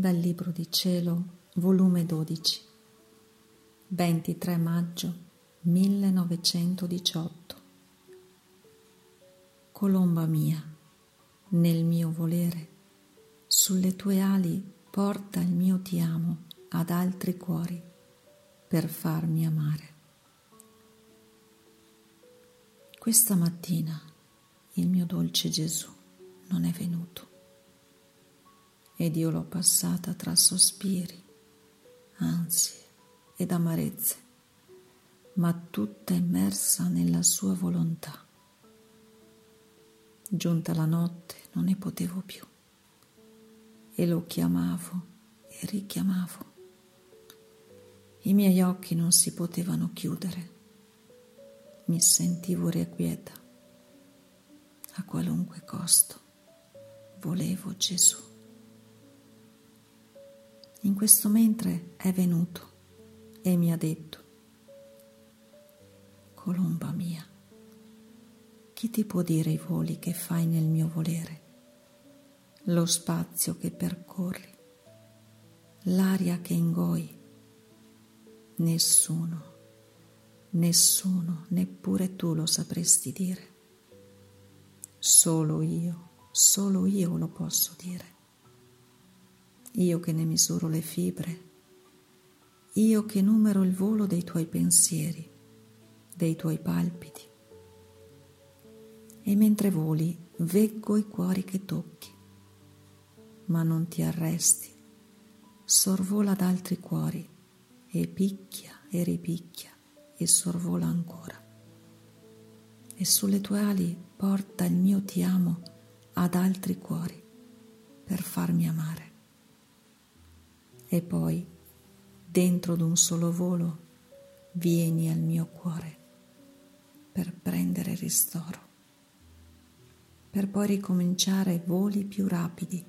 Dal Libro di Cielo, volume 12, 23 maggio 1918. Colomba mia, nel mio volere, sulle tue ali porta il mio ti amo ad altri cuori per farmi amare. Questa mattina il mio dolce Gesù non è venuto ed io l'ho passata tra sospiri, ansie ed amarezze, ma tutta immersa nella sua volontà. Giunta la notte non ne potevo più e lo chiamavo e richiamavo. I miei occhi non si potevano chiudere, mi sentivo requieta a qualunque costo. Volevo Gesù. In questo mentre è venuto e mi ha detto, Colomba mia, chi ti può dire i voli che fai nel mio volere, lo spazio che percorri, l'aria che ingoi? Nessuno, nessuno, neppure tu lo sapresti dire. Solo io, solo io lo posso dire io che ne misuro le fibre, io che numero il volo dei tuoi pensieri, dei tuoi palpiti. E mentre voli veggo i cuori che tocchi, ma non ti arresti, sorvola ad altri cuori e picchia e ripicchia e sorvola ancora. E sulle tue ali porta il mio ti amo ad altri cuori per farmi amare e poi, dentro d'un solo volo, vieni al mio cuore per prendere ristoro, per poi ricominciare voli più rapidi.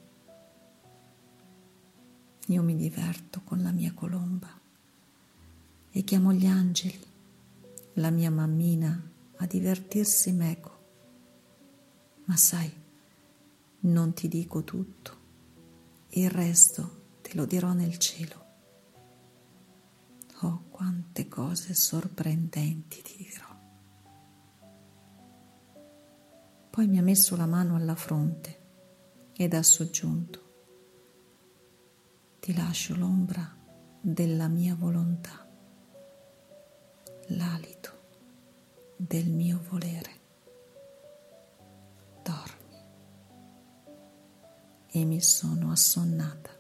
Io mi diverto con la mia colomba e chiamo gli angeli, la mia mammina, a divertirsi meco. Ma sai, non ti dico tutto, il resto te lo dirò nel cielo. Oh, quante cose sorprendenti ti dirò. Poi mi ha messo la mano alla fronte ed ha soggiunto, ti lascio l'ombra della mia volontà, l'alito del mio volere. Dormi. E mi sono assonnata.